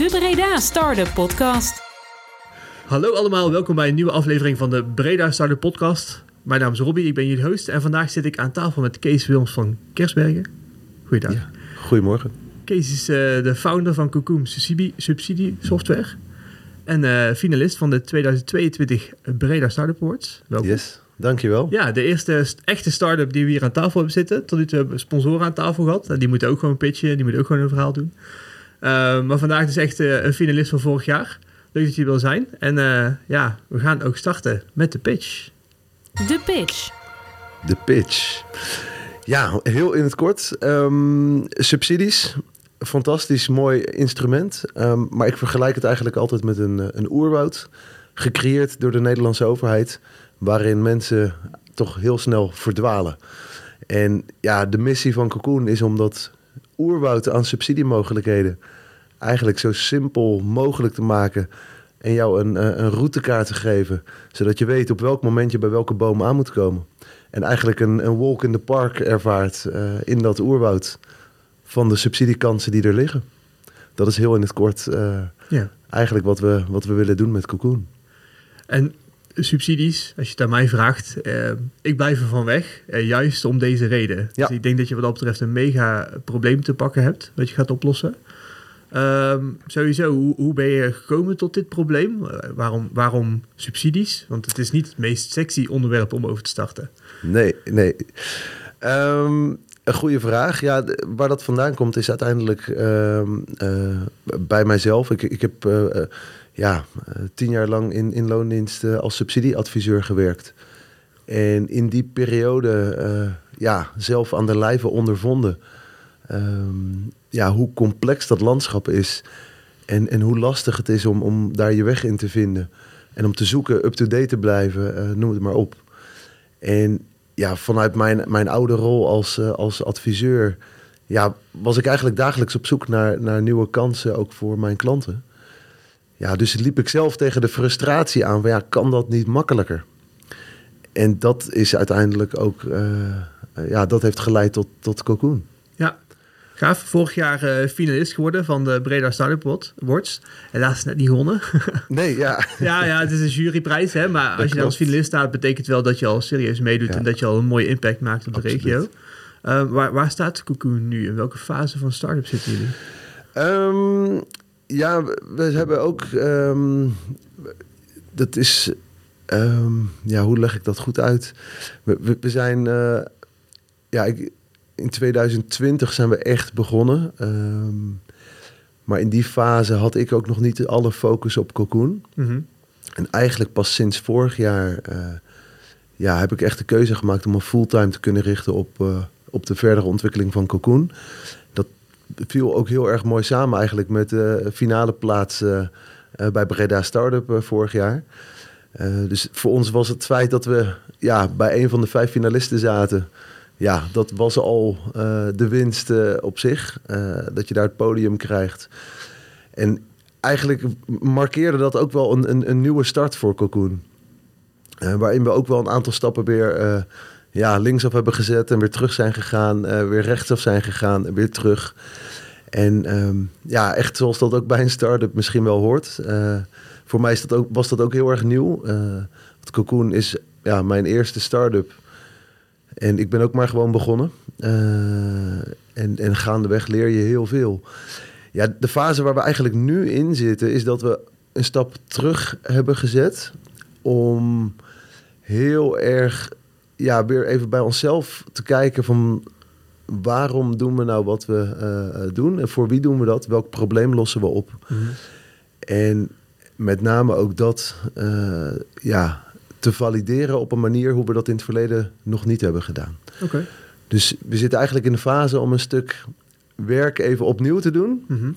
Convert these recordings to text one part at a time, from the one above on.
De Breda Startup Podcast. Hallo allemaal, welkom bij een nieuwe aflevering van de Breda Startup Podcast. Mijn naam is Robbie, ik ben jullie host en vandaag zit ik aan tafel met Kees Wilms van Kersbergen. Goeiedag. Ja. Goedemorgen. Kees is eh, de founder van Cocoon Subsidie, Subsidie Software en eh, finalist van de 2022 Breda Startup Awards. Welkom. Yes, dankjewel. Ja, de eerste st- echte start-up die we hier aan tafel hebben zitten. Tot nu toe hebben we sponsoren aan tafel gehad. En die moeten ook gewoon pitchen, die moeten ook gewoon een verhaal doen. Eh, maar vandaag dus echt eh, een finalist van vorig jaar. Leuk dat je er wil zijn. En eh, ja, we gaan ook starten met de pitch. De Pitch. De pitch. Ja, heel in het kort. Ehm, subsidies. Fantastisch mooi instrument. Ehm, maar ik vergelijk het eigenlijk altijd met een, een oerwoud. Gecreëerd door de Nederlandse overheid. Waarin mensen toch heel snel verdwalen. En ja, de missie van Cocoon is om dat oerwoud aan subsidiemogelijkheden eigenlijk zo simpel mogelijk te maken. En jou een, eh, een routekaart te geven. Zodat je weet op welk moment je bij welke boom aan moet komen. En eigenlijk een, een walk in the park ervaart eh, in dat oerwoud. Van de subsidiekansen die er liggen. Dat is heel in het kort eh, Ja. eigenlijk wat we, wat we willen doen met Cocoon. En subsidies, als je het aan mij vraagt, eh, ik blijf er van weg. eh, juist om deze reden. Ja. Dus ik denk dat je wat dat betreft een mega probleem te pakken hebt. Wat je gaat oplossen. Ehm, sowieso, hoe, hoe ben je gekomen tot dit probleem? Eh, waarom, waarom subsidies? Want het is niet het meest sexy onderwerp om over te starten. Nee, nee. Ehm, een goede vraag. Ja, waar dat vandaan komt is uiteindelijk ehm, eh, bij mijzelf. Ik, ik heb ja, eh, tien jaar lang in, in loondienst als subsidieadviseur gewerkt. En in die periode eh, ja, zelf aan de lijve ondervonden ehm, ja, hoe complex dat landschap is. En, en hoe lastig het is om, om daar je weg in te vinden. En om te zoeken, up-to-date te blijven, eh, noem het maar op. En ja, vanuit mijn, mijn oude rol als, als adviseur... Ja, was ik eigenlijk dagelijks op zoek naar, naar nieuwe kansen, ook voor mijn klanten. Ja, dus liep ik zelf tegen de frustratie aan van ja, kan dat niet makkelijker? En dat is uiteindelijk ook, eh, eh, ja, dat heeft geleid tot, tot Cocoon. Ja, gaaf. Vorig jaar eh, finalist geworden van de Breda Startup Award- Awards. Helaas net niet gewonnen. Nee, ja. ja, ja, het is een juryprijs, hè. Maar als je dan als finalist staat, betekent wel dat je al serieus meedoet... Ja. en dat je al een mooie impact maakt op de regio. Waar, waar staat Cocoon nu? In welke fase van start-up zitten jullie? Ehm, ja, we, hebben ook. ehm, dat is. ehm, ja, hoe leg ik dat goed uit? We, we, we zijn. eh, ja, ik, in 2020 zijn we echt begonnen. Ehm, maar in die fase had ik ook nog niet alle focus op Cocoon. Mhm. En eigenlijk pas sinds vorig jaar eh, ja, heb ik echt de keuze gemaakt om me fulltime te kunnen richten op, eh, op de verdere ontwikkeling van Cocoon. Viel ook heel erg mooi samen eigenlijk met de finale plaats eh, eh, bij Breda Startup eh, vorig jaar. Dus voor ons was het feit dat we ja, bij een van de vijf finalisten zaten. Ja, dat was al de winst op zich. dat je daar het podium krijgt. En eigenlijk markeerde dat ook wel een, een, een nieuwe start voor Cocoon. Waarin we ook wel een aantal stappen weer ja, linksaf hebben gezet en weer terug zijn gegaan. eh, weer rechtsaf zijn gegaan en weer terug. En ehm, ja, echt zoals dat ook bij een start-up misschien wel hoort. Eh, voor mij is dat ook, was dat ook heel erg nieuw. Eh want Cocoon is ja, mijn eerste start-up. En ik ben ook maar gewoon begonnen. Eh, en, en gaandeweg leer je heel veel. Ja, de fase waar we eigenlijk nu in zitten is dat we een stap terug hebben gezet om heel erg ja, weer even bij onszelf te kijken van waarom doen we nou wat we eh, doen en voor wie doen we dat, welk probleem lossen we op. En met name ook dat eh, ja, te valideren op een manier hoe we dat in het verleden nog niet hebben gedaan. Oké. Dus we zitten eigenlijk in de fase om een stuk werk even opnieuw te doen, Mhm.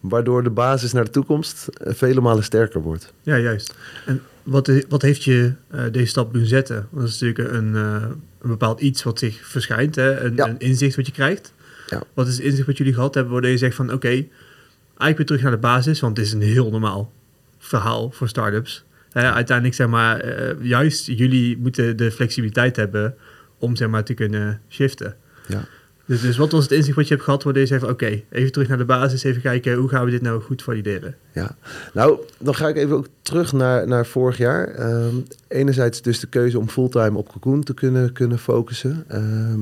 waardoor de basis naar de toekomst eh, vele malen sterker wordt. Ja, juist. En wat, wat heeft je eh, deze stap doen zetten? Want dat is natuurlijk een, eh, een bepaald iets wat zich verschijnt, hè? Een, Ja. een inzicht wat je krijgt. Ja. Wat is het inzicht wat jullie gehad hebben, waardoor je zegt van oké, eigenlijk weer terug naar de basis, want het is een heel normaal verhaal voor startups. Eh, uiteindelijk zeg maar, eh, juist jullie moeten de flexibiliteit hebben om zeg maar te kunnen shiften. Ja. Dus, dus wat was het inzicht wat je hebt gehad waardoor je zei van oké, even terug naar de basis, even kijken hoe gaan we dit nou goed valideren? Ja, nou, dan ga ik even ook terug naar, naar vorig jaar. Ehm, enerzijds dus de keuze om fulltime op Cocoon te kunnen, kunnen focussen. Ehm,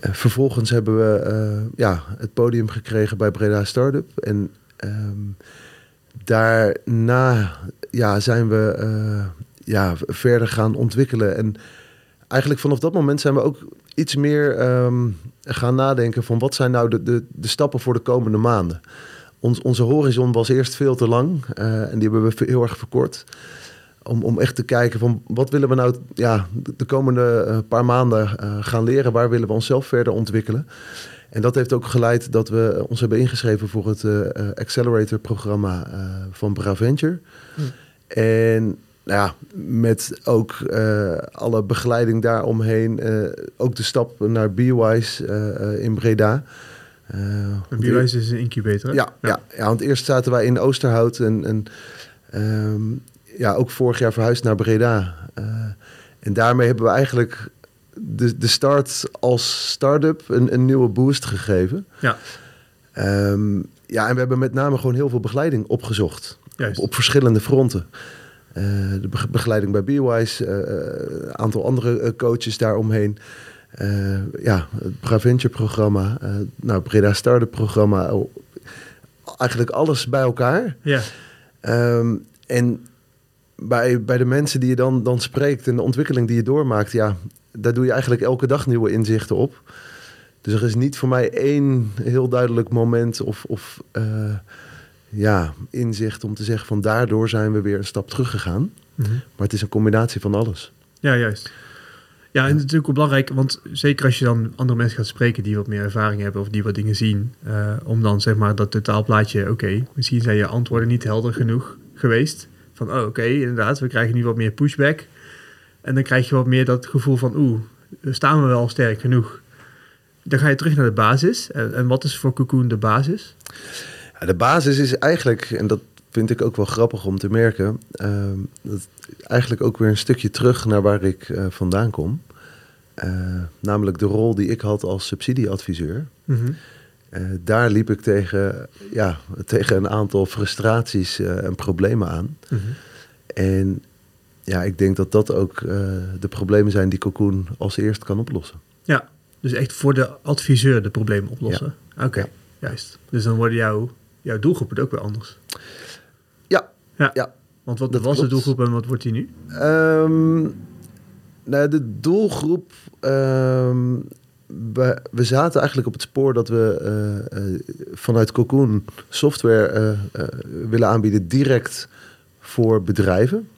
eh, vervolgens hebben we eh, ja, het podium gekregen bij Breda Startup. En ehm, daarna ja, zijn we eh, ja, verder gaan ontwikkelen. En eigenlijk vanaf dat moment zijn we ook iets meer ehm, gaan nadenken van wat zijn nou de, de, de stappen voor de komende maanden. Ons, onze horizon was eerst veel te lang eh, en die hebben we heel erg verkort. Om, om echt te kijken van wat willen we nou ja, de komende uh, paar maanden uh, gaan leren. Waar willen we onszelf verder ontwikkelen. En dat heeft ook geleid dat we ons hebben ingeschreven voor het Accelerator-programma van Braventure. Hm. En ja, met ook uh, alle begeleiding daaromheen. Uh, ook de stap naar Beerwise uh, in Breda. Beerwise is een incubator, ja, ja. Ja, ja, want eerst zaten wij in Oosterhout en, en um, ja, ook vorig jaar verhuisd naar Breda. en daarmee hebben we eigenlijk de, de start als start-up een, een nieuwe boost gegeven. Ja. Um, ja, en we hebben met name gewoon heel veel begeleiding opgezocht. Op, op verschillende fronten. Uh, de begeleiding bij Beerwise, een uh, aantal andere coaches daaromheen. Ja, het Braventure-programma, nou, Breda Startup-programma. Eigenlijk alles bij elkaar. Ja. Um, en bij, bij de mensen die je dan, dan spreekt en de ontwikkeling die je doormaakt, ja, daar doe je eigenlijk elke dag nieuwe inzichten op. Dus er is niet voor mij één heel duidelijk moment of, of ja, inzicht om te zeggen van daardoor zijn we weer een stap teruggegaan. Mm -hmm. Maar het is een combinatie van alles. Ja, juist. Ja, en het is natuurlijk ook belangrijk, want zeker als je dan andere mensen gaat spreken die wat meer ervaring hebben of die wat dingen zien, uh, om dan zeg maar dat totaalplaatje, oké, okay, misschien zijn je antwoorden niet helder genoeg geweest. Van, oh oké, okay, inderdaad, we krijgen nu wat meer pushback. En dan krijg je wat meer dat gevoel van, oeh, staan we wel sterk genoeg. Dan ga je terug naar de basis. En, en wat is voor Cocoon de basis? De basis is eigenlijk, en dat vind ik ook wel grappig om te merken, uh, dat eigenlijk ook weer een stukje terug naar waar ik uh, vandaan kom. Uh, namelijk de rol die ik had als subsidieadviseur. Mm -hmm. daar liep ik tegen, ja, tegen een aantal frustraties en problemen aan. Mm -hmm. En ja, ik denk dat dat ook de problemen zijn die Cocoon als eerst kan oplossen. Ja, dus echt voor de adviseur de problemen oplossen. Ja. Oké, okay. ja. juist. Dus dan worden jouw jouw doelgroep wordt ook weer anders. Ja. Ja. ja. Want wat was de doelgroep en wat wordt die nu? Um, nou, de doelgroep... Um, we, we, zaten eigenlijk op het spoor dat we uh, uh, vanuit Cocoon software uh, willen aanbieden direct voor bedrijven.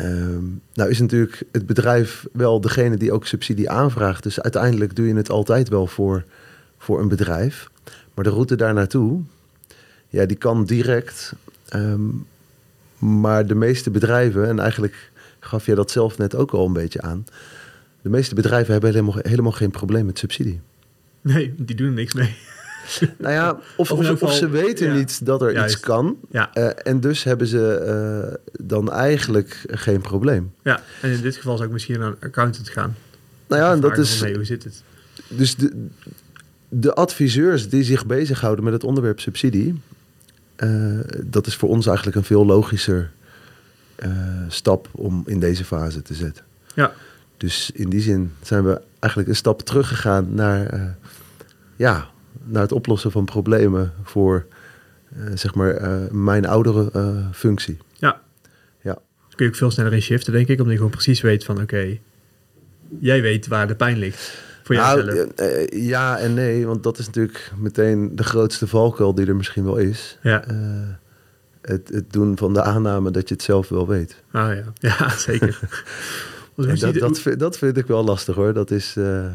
Um, nou is natuurlijk het bedrijf wel degene die ook subsidie aanvraagt. Dus uiteindelijk doe je het altijd wel voor, voor een bedrijf. Maar de route daar naartoe, ja, die kan direct. Um, maar de meeste bedrijven, en eigenlijk gaf je dat zelf net ook al een beetje aan. De meeste bedrijven hebben helemaal, helemaal geen probleem met subsidie. Nee, die doen er niks mee. Nou ja, of, of, of, of ze weten ja. niet dat er Juist. iets kan. Ja. Uh, en dus hebben ze uh, dan eigenlijk geen probleem. Ja, en in dit geval zou ik misschien naar een accountant gaan. Nou ja, en dat is. Hey, hoe zit het? Dus de, de adviseurs die zich bezighouden met het onderwerp subsidie, uh, dat is voor ons eigenlijk een veel logischer uh, stap om in deze fase te zetten. Ja. Dus in die zin zijn we eigenlijk een stap teruggegaan naar, uh, ja, naar het oplossen van problemen voor zeg maar mijn oudere functie. Ja. ja. Dus kun je ook veel sneller in shiften, denk ik, omdat je gewoon precies weet van oké, okay, jij weet waar de pijn ligt. Nou, uh, ja en nee, want dat is natuurlijk meteen de grootste valkuil die er misschien wel is. Ja. Uh, het, het, doen van de aanname dat je het zelf wel weet. Ah ja, ja zeker. dat, dat, dat, vind, dat, vind, ik wel lastig hoor. Dat is, uh,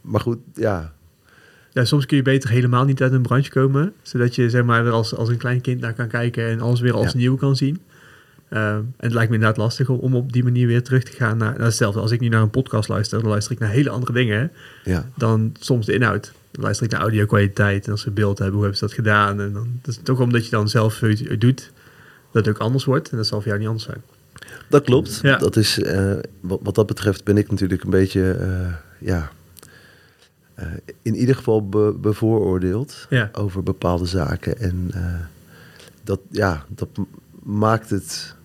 maar goed, ja. Ja, soms kun je beter helemaal niet uit een branche komen, zodat je zeg maar er als, als een klein kind naar kan kijken en alles weer als ja. nieuw kan zien. Uh, en het lijkt me inderdaad lastig om, om op die manier weer terug te gaan naar... Nou, hetzelfde, als ik nu naar een podcast luister, dan luister ik naar hele andere dingen ja. dan soms de inhoud. Dan luister ik naar audio kwaliteit en als ze beeld hebben, hoe hebben ze dat gedaan? En dan dat is toch omdat je dan zelf het doet, dat het ook anders wordt. En dat zal voor jou niet anders zijn. Dat klopt. Ja. Dat is, uh, wat, wat, dat betreft ben ik natuurlijk een beetje, uh, ja, eh, in ieder geval be- bevooroordeeld Ja. over bepaalde zaken. En eh, dat, ja, dat maakt het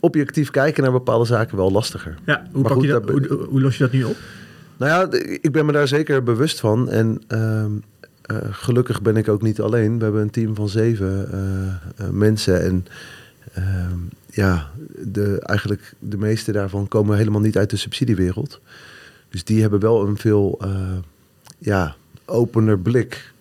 objectief kijken naar bepaalde zaken wel lastiger. Ja, hoe, Maar pak goed, je dat, hoe, hoe los je dat nu op? Nou ja, ik ben me daar zeker bewust van. En ehm, eh, gelukkig ben ik ook niet alleen. We hebben een team van zeven eh, eh, mensen. En ehm, ja, de, eigenlijk de meeste daarvan komen helemaal niet uit de subsidiewereld. Dus die hebben wel een veel ja, opener blik.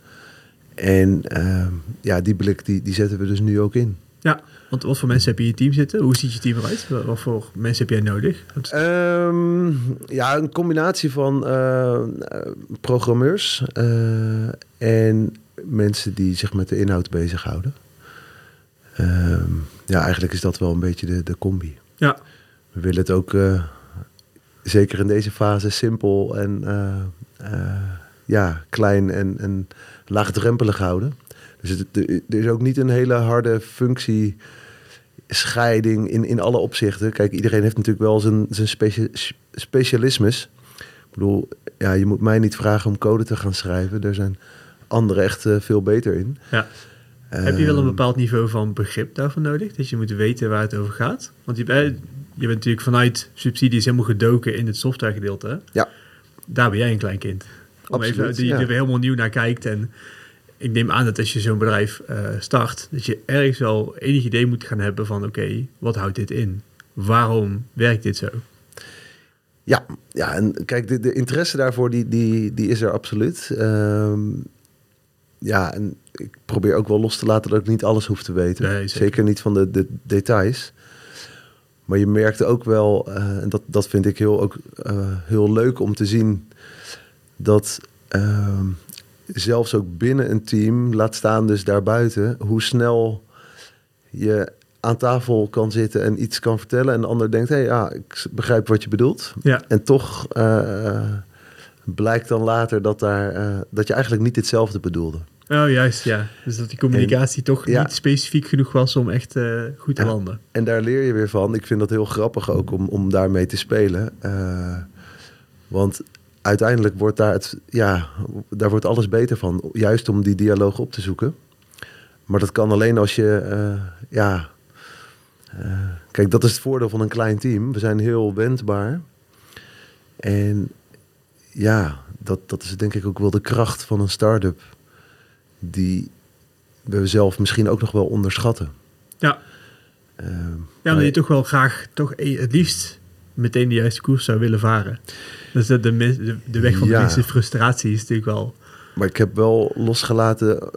En ehm, ja, die blik die, die zetten we dus nu ook in. Ja, want wat voor mensen heb je in je team zitten? Hoe ziet je team eruit? Wat voor mensen heb jij nodig? Ehm, ja, een combinatie van eh, eh, programmeurs eh, en mensen die zich met de inhoud bezighouden. Ehm, ja, eigenlijk is dat wel een beetje de, de combi. Ja, We willen het ook, zeker in deze fase, simpel en ja, klein en, en laagdrempelig houden. Dus het, er is ook niet een hele harde functie scheiding in, in alle opzichten. Kijk, iedereen heeft natuurlijk wel zijn, zijn specia- specialismes. Ik bedoel, ja, je moet mij niet vragen om code te gaan schrijven. Daar zijn anderen echt eh, veel beter in. ja. heb je wel een Ehm, bepaald niveau van begrip daarvan nodig? Dat je moet weten waar het over gaat? Want je, je bent natuurlijk vanuit subsidies helemaal gedoken in het softwaregedeelte. Ja. Daar ben jij een klein kind. Om Absoluut, even, die ja. er helemaal nieuw naar kijkt. En ik neem aan dat als je zo'n bedrijf eh, start, dat je ergens wel enig idee moet gaan hebben van oké, wat houdt dit in? Waarom werkt dit zo? Ja, ja en kijk, de, de interesse daarvoor die, die, die is er absoluut. Ehm, ja, en ik probeer ook wel los te laten dat ik niet alles hoef te weten. Nee, zeker. zeker. niet van de, de details. Maar je merkte ook wel, eh, en dat, dat vind ik heel, ook, eh, heel leuk om te zien, dat ehm, zelfs ook binnen een team, laat staan dus daarbuiten, hoe snel je aan tafel kan zitten en iets kan vertellen. En de ander denkt, hé, hey, ja, ik begrijp wat je bedoelt. Ja, En toch eh, blijkt dan later dat, daar, eh, dat je eigenlijk niet hetzelfde bedoelde. oh juist, ja. Dus dat die communicatie toch ja. niet specifiek genoeg was om echt eh, goed te Ja. landen. En daar leer je weer van. Ik vind dat heel grappig ook om, om daarmee te spelen. Want uiteindelijk wordt daar, het, ja, daar wordt alles beter van. Juist om die dialoog op te zoeken. Maar dat kan alleen als je, eh, ja... eh, kijk, dat is het voordeel van een klein team. We zijn heel wendbaar. En ja, dat, dat is denk ik ook wel de kracht van een start-up. Die we zelf misschien ook nog wel onderschatten. Ja, Ehm, ja maar- omdat je toch wel graag, toch het liefst meteen de juiste koers zou willen varen. Dus de, de, de, weg van de Ja. minste frustratie is natuurlijk wel... Maar ik heb wel losgelaten.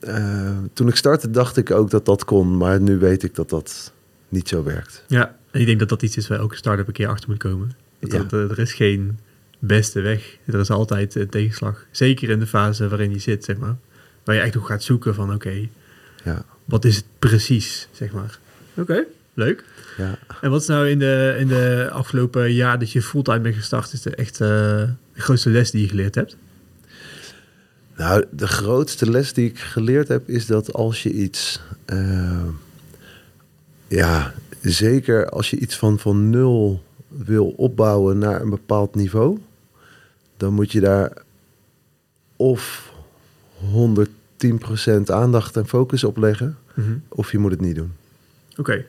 eh, toen ik startte, dacht ik ook dat dat kon. Maar nu weet ik dat dat niet zo werkt. Ja, en ik denk dat dat iets is waar elke start-up een keer achter moet komen. Dat Ja. dat, eh, er is geen beste weg. Er is altijd een tegenslag. Zeker in de fase waarin je zit, zeg maar. Waar je echt nog gaat zoeken van, oké, Ja, wat is het precies, zeg maar. Oké, leuk. ja. En wat is nou in de, in de afgelopen jaar dat je fulltime bent gestart, is de echt de grootste les die je geleerd hebt? Nou, de grootste les die ik geleerd heb is dat als je iets. eh, ja, zeker als je iets van, van nul wil opbouwen naar een bepaald niveau. Dan moet je daar of 110% aandacht en focus op leggen. Mhm. Of je moet het niet doen. Oké.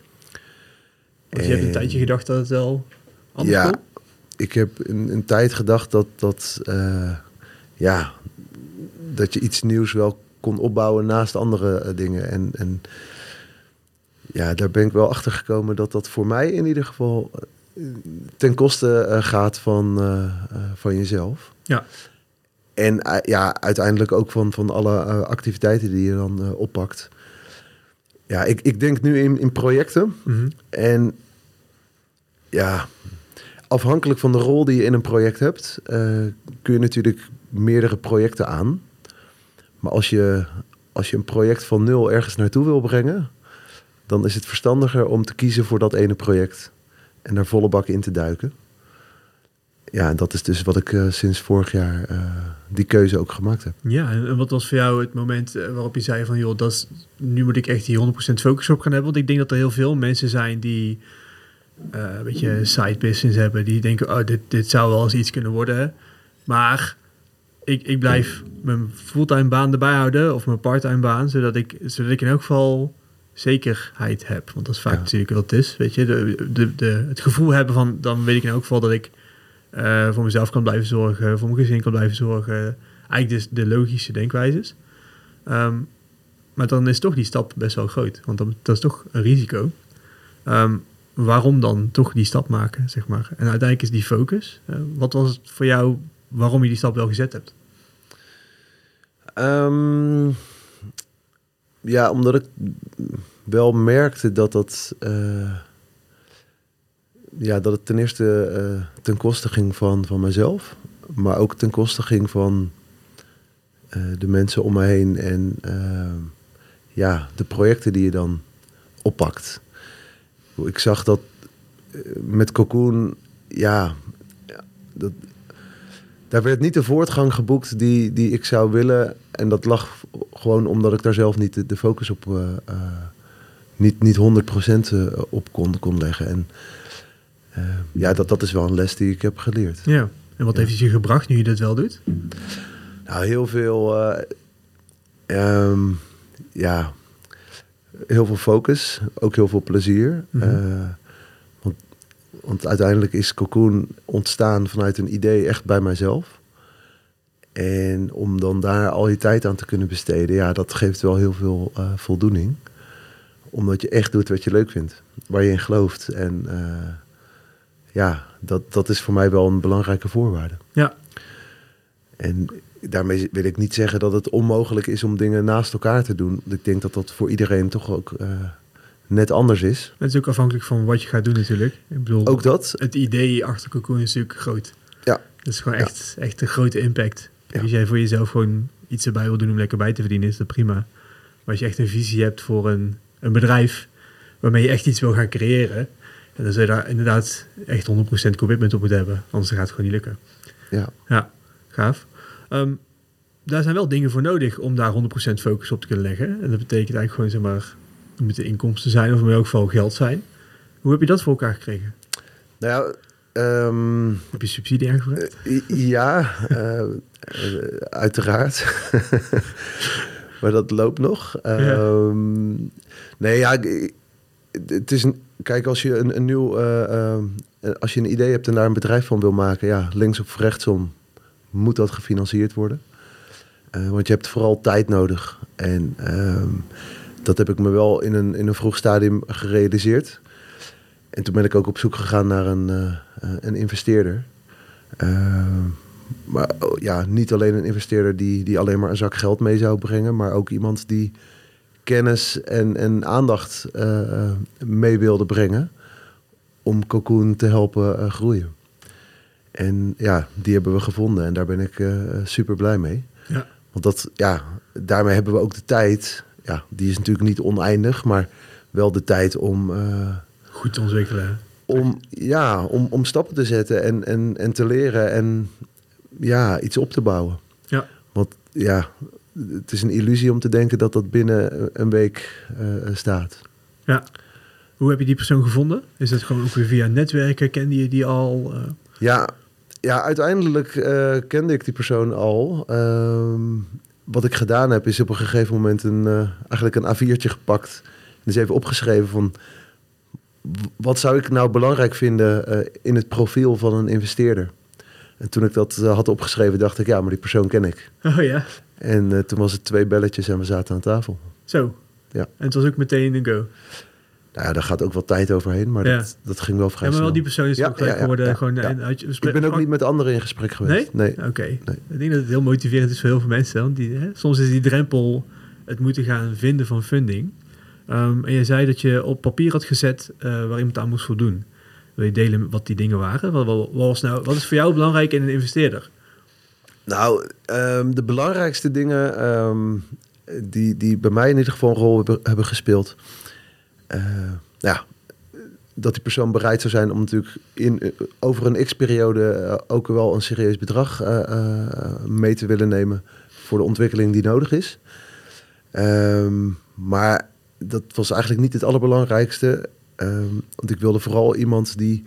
Want je hebt een En- tijdje gedacht dat het wel anders Ja, kon? ik heb een, een tijd gedacht dat, dat, eh, ja, dat je iets nieuws wel kon opbouwen naast andere eh, dingen. En, en ja, daar ben ik wel achter gekomen dat dat voor mij in ieder geval eh, ten koste eh, gaat van, eh, eh, van jezelf. Ja. En eh, ja, uiteindelijk ook van, van alle eh, activiteiten die je dan eh, oppakt. Ja, ik, ik denk nu in, in projecten. Mhm. En ja, afhankelijk van de rol die je in een project hebt, eh, kun je natuurlijk meerdere projecten aan. Maar als je, als je een project van nul ergens naartoe wil brengen, dan is het verstandiger om te kiezen voor dat ene project en daar volle bak in te duiken. Ja, en dat is dus wat ik eh, sinds vorig jaar eh, die keuze ook gemaakt heb. Ja, en wat was voor jou het moment eh, waarop je zei van... joh, dat is, nu moet ik echt die 100% focus op gaan hebben? Want ik denk dat er heel veel mensen zijn die eh, een beetje side business hebben. Die denken, oh, dit, dit zou wel eens iets kunnen worden. Maar ik, ik blijf mijn fulltime baan erbij houden of mijn parttime baan, zodat ik, zodat ik in elk geval zekerheid heb. Want dat is vaak Ja. natuurlijk wat het is, weet je. De, de, de, het gevoel hebben van, dan weet ik in elk geval dat ik eh, voor mezelf kan blijven zorgen, voor mijn gezin kan blijven zorgen. Eigenlijk dus de logische denkwijzes. Ehm, maar dan is toch die stap best wel groot, want dan, dat is toch een risico. Ehm, waarom dan toch die stap maken, zeg maar? En uiteindelijk is die focus. eh, wat was het voor jou waarom je die stap wel gezet hebt? Ehm, ja, omdat ik wel merkte dat dat... eh, ja, dat het ten eerste eh, ten koste ging van, van mezelf. Maar ook ten koste ging van eh, de mensen om me heen. En eh, ja, de projecten die je dan oppakt. Ik zag dat met Cocoon, ja, dat, daar werd niet de voortgang geboekt die, die ik zou willen. En dat lag gewoon omdat ik daar zelf niet de, de focus op, niet, niet 100% eh, op kon, kon leggen. En eh, ja, dat, dat is wel een les die ik heb geleerd. Ja. En wat Ja. heeft het je gebracht nu je dat wel doet? Nou, heel veel, eh, ehm, ja, heel veel focus, ook heel veel plezier. Mhm. Eh, want, want uiteindelijk is Cocoon ontstaan vanuit een idee echt bij mijzelf. En om dan daar al je tijd aan te kunnen besteden, ja, dat geeft wel heel veel eh, voldoening. Omdat je echt doet wat je leuk vindt, waar je in gelooft. En ja, dat, dat is voor mij wel een belangrijke voorwaarde. Ja. En daarmee wil ik niet zeggen dat het onmogelijk is om dingen naast elkaar te doen. Ik denk dat dat voor iedereen toch ook eh, net anders is. Het is ook afhankelijk van wat je gaat doen natuurlijk. Ik bedoel, Ook dat. het idee achter Cocoon is natuurlijk groot. Ja. Dat is gewoon Ja. echt, echt een grote impact. Ja. Als jij voor jezelf gewoon iets erbij wil doen om lekker bij te verdienen, is dat prima. Maar als je echt een visie hebt voor een, een bedrijf waarmee je echt iets wil gaan creëren, en dan je daar inderdaad echt 100% commitment op moeten hebben. Anders gaat het gewoon niet lukken. Ja. Ja, gaaf. Ehm, daar zijn wel dingen voor nodig om daar 100% focus op te kunnen leggen. En dat betekent eigenlijk gewoon, zeg maar, er moeten inkomsten zijn of in elk geval geld zijn. Hoe heb je dat voor elkaar gekregen? Nou ja, ehm, Heb je subsidie aangevraagd? I- Ja, eh, eh, uiteraard. maar dat loopt nog. Ehm, Nee, ja, ik- het is een, kijk, als je een, een nieuw, eh, ehm, eh, als je een idee hebt en daar een bedrijf van wil maken, ja, links of rechtsom moet dat gefinancierd worden. Eh, want je hebt vooral tijd nodig. En ehm, dat heb ik me wel in een, in een vroeg stadium gerealiseerd. En toen ben ik ook op zoek gegaan naar een, een investeerder. Uh, maar oh, ja, niet alleen een investeerder die, die alleen maar een zak geld mee zou brengen, maar ook iemand die kennis en, en aandacht uh, mee wilde brengen om Cocoon te helpen uh, groeien. En ja, die hebben we gevonden en daar ben ik uh, super blij mee. Ja. Want dat, ja, daarmee hebben we ook de tijd. Ja, die is natuurlijk niet oneindig, maar wel de tijd om. Goed te ontwikkelen. Om, ja, om, om stappen te zetten en, en, en te leren en ja, iets op te bouwen. Ja. Want ja, het is een illusie om te denken dat dat binnen een week uh, staat. Ja. Hoe heb je die persoon gevonden? Is dat gewoon ook weer via netwerken? Kende je die al? Uh... Ja, ja, uiteindelijk uh, kende ik die persoon al. Uh, wat ik gedaan heb, is op een gegeven moment een, eigenlijk een A4'tje gepakt. En is even opgeschreven van... Wat zou ik nou belangrijk vinden in het profiel van een investeerder? En toen ik dat uh, had opgeschreven, dacht ik, ja, maar die persoon ken ik. Oh ja. En uh, toen was het twee belletjes en we zaten aan tafel. Zo. Ja. En het was ook meteen een go. Nou ja, daar gaat ook wel tijd overheen, maar ja. dat, dat ging wel vrij Ja, maar wel die persoon is Ja, ook gelijk geworden. gewoon, ja. en uit je- Ik ben ook niet met anderen in gesprek geweest. Nee? Nee. Oké. Nee. Ik denk dat het heel motiverend is voor heel veel mensen. Want die, hè, soms is die drempel het moeten gaan vinden van funding. Um, en je zei dat je op papier had gezet uh, waar iemand aan moest voldoen. Wil je delen wat die dingen waren? Wat, wat, was nou, wat is voor jou belangrijk in een investeerder? Nou, um, de belangrijkste dingen um, die, die bij mij in ieder geval een rol hebben, hebben gespeeld. Uh, ja, dat die persoon bereid zou zijn om natuurlijk in, over een x-periode uh, ook wel een serieus bedrag uh, mee te willen nemen voor de ontwikkeling die nodig is. Um, maar dat was eigenlijk niet het allerbelangrijkste. Um, want ik wilde vooral iemand die,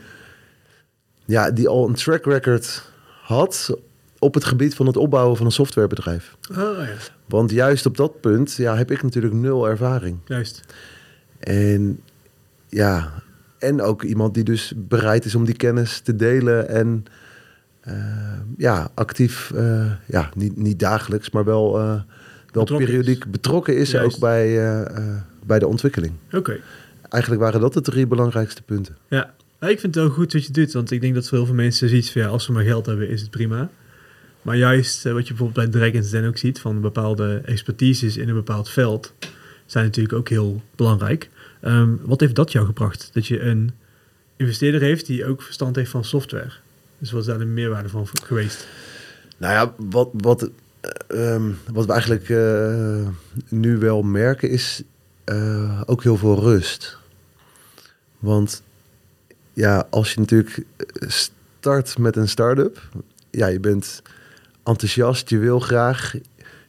ja, die al een track record had op het gebied van het opbouwen van een softwarebedrijf. Oh ja, Want juist op dat punt ja, heb ik natuurlijk nul ervaring. juist. En ja, en ook iemand die dus bereid is om die kennis te delen en eh, ja, actief, eh, ja, niet, niet dagelijks, maar wel, eh, wel Betrokken periodiek betrokken is Juist. ook bij, eh, bij de ontwikkeling. Oké. Eigenlijk waren dat de drie belangrijkste punten. Ja, ik vind het wel goed wat je doet, want ik denk dat voor heel veel mensen zoiets van ja, als we maar geld hebben, is het prima. Maar juist eh, wat je bijvoorbeeld bij Dragons Den ook ziet, van bepaalde expertises in een bepaald veld, zijn natuurlijk ook heel belangrijk. Ehm, wat heeft dat jou gebracht? Dat je een investeerder heeft die ook verstand heeft van software. Dus wat is daar de meerwaarde van geweest? Nou ja, wat, wat, eh, ehm, wat we eigenlijk eh, nu wel merken is eh, ook heel veel rust. Want ja, als je natuurlijk start met een start-up, ja, je bent enthousiast, je wil graag.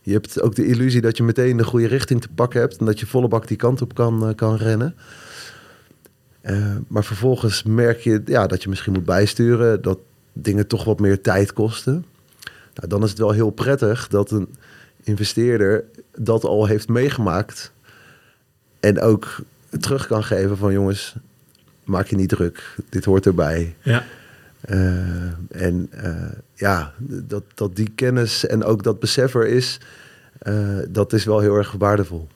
Je hebt ook de illusie dat je meteen de goede richting te pakken hebt en dat je volle bak die kant op kan, eh, kan rennen. Eh, maar vervolgens merk je ja, dat je misschien moet bijsturen, dat dingen toch wat meer tijd kosten. Nou, dan is het wel heel prettig dat een investeerder dat al heeft meegemaakt. En ook terug kan geven van jongens, maak je niet druk. Dit hoort erbij. Ja, Eh, en eh, ja, dat, dat die kennis en ook dat besef er is, eh, dat is wel heel erg waardevol.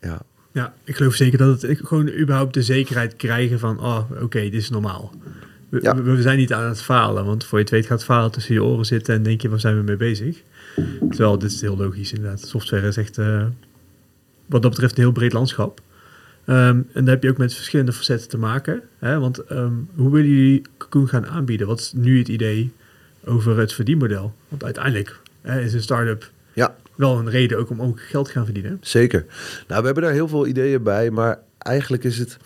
Ja, ja, ik geloof zeker dat het ik gewoon überhaupt de zekerheid krijgen van, oh, oké, dit is normaal. We, Ja. we, zijn niet aan het falen, want voor je het weet gaat het falen tussen je oren zitten en denk je, waar zijn we mee bezig? Terwijl, dit is heel logisch inderdaad. Software is echt, wat dat betreft, een heel breed landschap. Ehm, en daar heb je ook met verschillende facetten te maken. Hè? Want ehm, hoe willen jullie Cocoon gaan aanbieden? Wat is nu het idee over het verdienmodel? Want uiteindelijk hè, is een start-up ja wel een reden ook om ook geld te gaan verdienen. zeker. Nou, we hebben daar heel veel ideeën bij, maar eigenlijk is het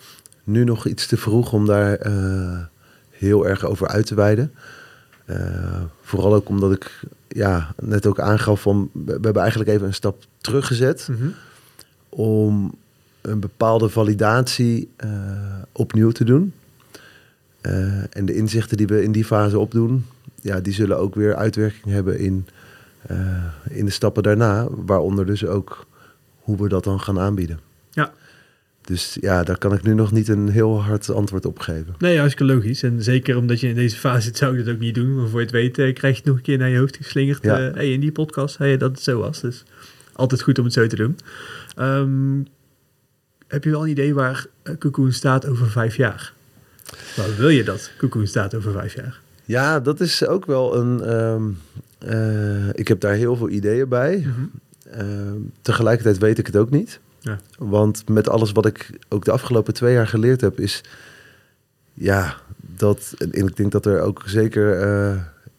nu nog iets te vroeg om daar eh, heel erg over uit te wijden. Eh, vooral ook omdat ik ja, net ook aangaf van, we we hebben eigenlijk even een stap teruggezet. Mhm. om een bepaalde validatie eh, opnieuw te doen. Eh, en de inzichten die we in die fase opdoen, ja, die zullen ook weer uitwerking hebben in, eh, in de stappen daarna, waaronder dus ook hoe we dat dan gaan aanbieden. Ja. Dus ja, daar kan ik nu nog niet een heel hard antwoord op geven. Nee, hartstikke logisch. En zeker omdat je in deze fase zit, zou ik dat ook niet doen. Maar voor je het weet krijg je het nog een keer naar je hoofd geslingerd. Ja. hey, in die podcast zei je dat het zo was. Dus altijd goed om het zo te doen. Ehm, heb je wel een idee waar eh, Cocoon staat over vijf jaar? Waar wil je dat Cocoon staat over vijf jaar? Ja, dat is ook wel een. ehm, eh, ik heb daar heel veel ideeën bij. Ehm, tegelijkertijd weet ik het ook niet. Ja. Want met alles wat ik ook de afgelopen twee jaar geleerd heb, is ja, dat. En ik denk dat er ook zeker eh,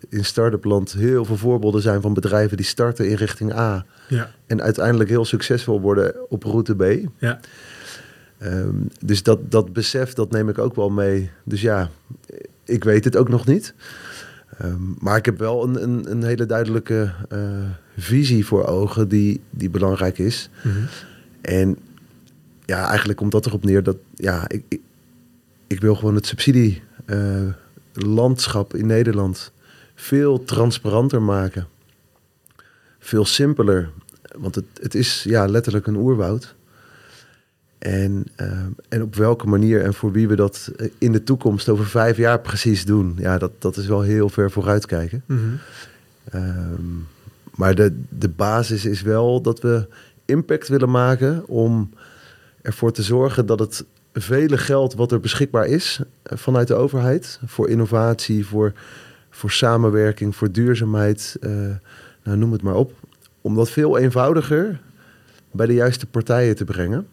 in start-up land heel veel voorbeelden zijn van bedrijven die starten in richting A Ja, en uiteindelijk heel succesvol worden op route B. ja, Ehm, dus dat, dat besef, dat neem ik ook wel mee. Dus ja, ik weet het ook nog niet. Ehm, maar ik heb wel een, een, een hele duidelijke eh, visie voor ogen die, die belangrijk is. Mhm. En ja, eigenlijk komt dat erop neer dat ja, ik, ik, ik wil gewoon het subsidielandschap in Nederland veel transparanter maken. Veel simpeler. Want het, het is ja, letterlijk een oerwoud. En, ehm, en op welke manier en voor wie we dat eh, in de toekomst over vijf jaar precies doen, ja, dat, dat is wel heel ver vooruitkijken. Ehm, maar de, de basis is wel dat we impact willen maken om ervoor te zorgen dat het vele geld wat er beschikbaar is eh, vanuit de overheid voor innovatie, voor, voor samenwerking, voor duurzaamheid, eh, nou, noem het maar op, om dat veel eenvoudiger bij de juiste partijen te brengen.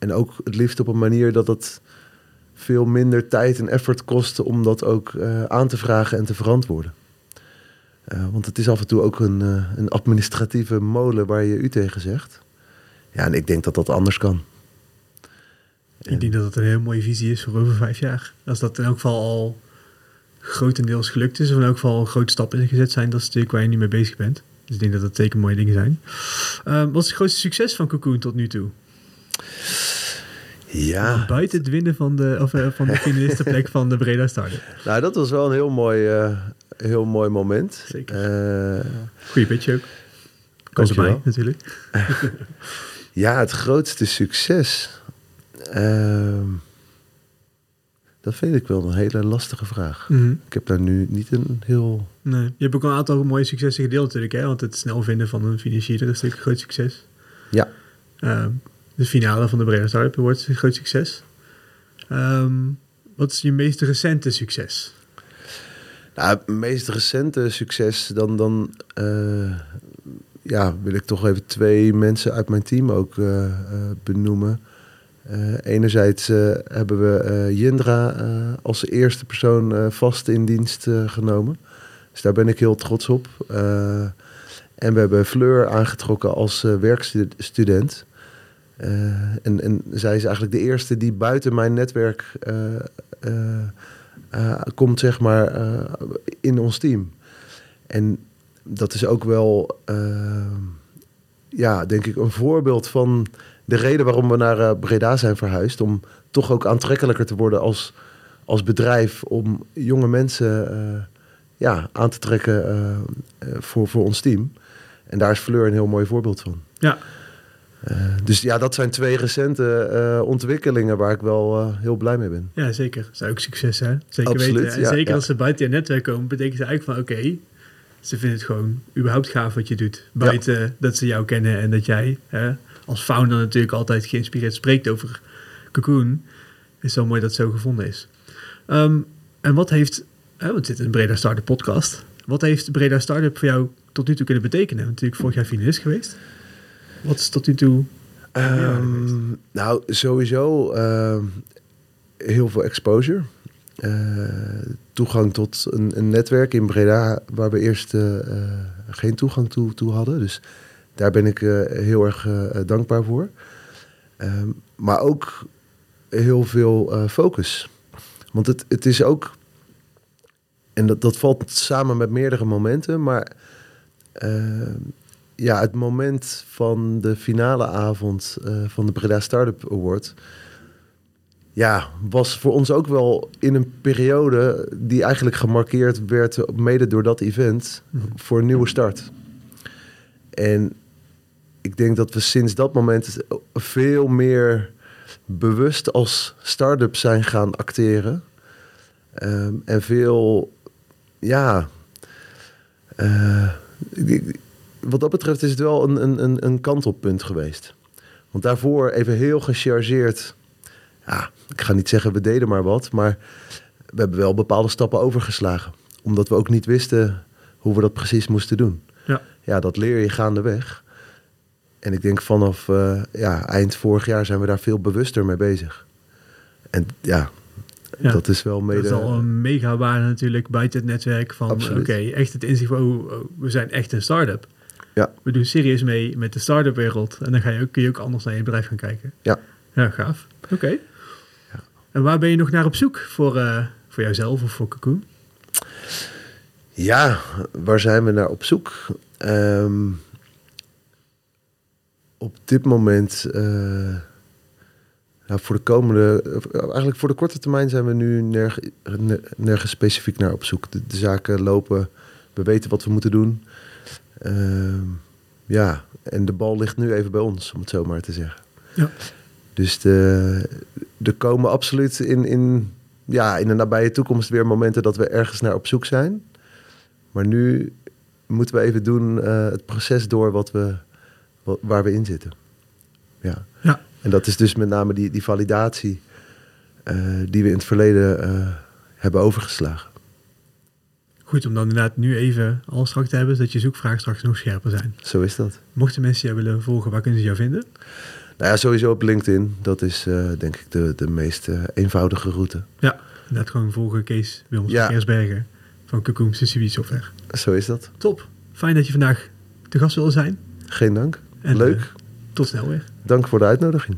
En ook het liefst op een manier dat het veel minder tijd en effort kost om dat ook eh, aan te vragen en te verantwoorden. Eh, want het is af en toe ook een, eh, een administratieve molen waar je u tegen zegt. Ja, en ik denk dat dat anders kan. Ik denk dat het een heel mooie visie is voor over vijf jaar. Als dat in elk geval al grotendeels gelukt is, of in elk geval grote stappen ingezet zijn, dat is natuurlijk waar je nu mee bezig bent. Dus ik denk dat dat zeker mooie dingen zijn. Ehm, wat is het grootste succes van Cocoon tot nu toe? Ja, Buiten het winnen van de, of, eh, van de finalistenplek van de Breda Startup. nou dat was wel een heel mooi, eh, heel mooi moment. Zeker. Eh, Goeie pitch ook. Kan erbij, natuurlijk. ja, het grootste succes. Ehm, dat vind ik wel een hele lastige vraag. Mhm. Ik heb daar nu niet een heel... Nee. Je hebt ook al een aantal mooie successen gedeeld natuurlijk, hè? want het snel vinden van een financier is natuurlijk een groot succes. Ja, Ehm, de finale van de Breda is een groot succes. Ehm, wat is je meest recente succes? Nou, het meest recente succes, dan, dan eh, ja, wil ik toch even twee mensen uit mijn team ook eh, eh, benoemen. Enerzijds hebben we Jindra als eerste persoon vast in dienst genomen. Dus daar ben ik heel trots op. En we hebben Fleur aangetrokken als werkstudent. Eh, en, zij is eigenlijk de eerste die buiten mijn netwerk eh, eh, komt, zeg maar, in ons team. En dat is ook wel, ja, denk ik, een voorbeeld van de reden waarom we naar Breda zijn verhuisd. Om toch ook aantrekkelijker te worden als, als bedrijf. Om jonge mensen ja, aan te trekken voor, voor ons team. En daar is Fleur een heel mooi voorbeeld van. Ja, Eh, dus ja, dat zijn twee recente eh, ontwikkelingen waar ik wel eh, heel blij mee ben. ja zeker. Dat is ook succes, hè? Zeker Absoluut, weten. En ja, zeker ja. als ze buiten je netwerk komen, betekent ze eigenlijk van oké, ze vinden het gewoon überhaupt gaaf wat je doet. Buiten dat ze jou kennen en dat jij hè, als founder natuurlijk altijd geïnspireerd spreekt over Cocoon. Is zo mooi dat het zo gevonden is. Ehm, en wat heeft, hè, want het zit in een Breda Startup podcast. Wat heeft Breda Startup voor jou tot nu toe kunnen betekenen? Natuurlijk vorig jaar finalist geweest. Wat is tot nu toe... Ehm, nou, sowieso ehm, heel veel exposure. Eh, toegang tot een, een netwerk in Breda waar we eerst eh, eh, geen toegang toe, toe hadden. Dus daar ben ik eh, heel erg eh, dankbaar voor. Ehm, maar ook heel veel eh, focus. Want het, het is ook... En dat, dat valt samen met meerdere momenten, maar... ja, het moment van de finale avond eh, van de Breda Startup Award. Ja, was voor ons ook wel in een periode die eigenlijk gemarkeerd werd, mede door dat event, voor een nieuwe start. En ik denk dat we sinds dat moment veel meer bewust als start-up zijn gaan acteren. Ehm, en veel, ja, eh, wat dat betreft is het wel een, een, een, een kantelpunt geweest. Want daarvoor even heel gechargeerd. Ja, ik ga niet zeggen we deden maar wat, maar we hebben wel bepaalde stappen overgeslagen. Omdat we ook niet wisten hoe we dat precies moesten doen. Ja. Ja, dat leer je gaandeweg. En ik denk vanaf eh, ja, eind vorig jaar zijn we daar veel bewuster mee bezig. En ja, Ja. dat is wel mede... Dat is al een mega waarde natuurlijk buiten het netwerk van oké, echt het inzicht van oh, oh, we zijn echt een start-up. Ja. We doen serieus mee met de start-up wereld en dan ga je ook, kun je ook anders naar je bedrijf gaan kijken. Ja. Ja, gaaf. Oké. En waar ben je nog naar op zoek voor, eh, voor jouzelf of voor Cocoon? Ja, waar zijn we naar op zoek? Ehm, op dit moment, eh, nou, voor de komende, eh, eigenlijk voor de korte termijn zijn we nu nerg, ne- nergens specifiek naar op zoek. De, de zaken lopen, we weten wat we moeten doen. Ehm, ja, en de bal ligt nu even bij ons, om het zo maar te zeggen. Ja. Dus de, er komen absoluut in, in, ja, in de nabije toekomst weer momenten dat we ergens naar op zoek zijn. Maar nu moeten we even doen eh, het proces door wat we, wat, waar we in zitten. Ja. Ja. En dat is dus met name die, die validatie eh, die we in het verleden eh, hebben overgeslagen. Goed om dan inderdaad nu even al strak te hebben, zodat je zoekvragen straks nog scherper zijn. Zo is dat. Mochten mensen jou willen volgen, waar kunnen ze jou vinden? Nou ja, sowieso op LinkedIn. Dat is eh, denk ik de, de meest eh, eenvoudige route. Ja, inderdaad gewoon volgen Kees Wilmers Ja. van Cocoon CCW Software. Zo is dat. Top. Fijn dat je vandaag te gast wilde zijn. Geen dank. En, Leuk. eh, tot snel weer. Dank voor de uitnodiging.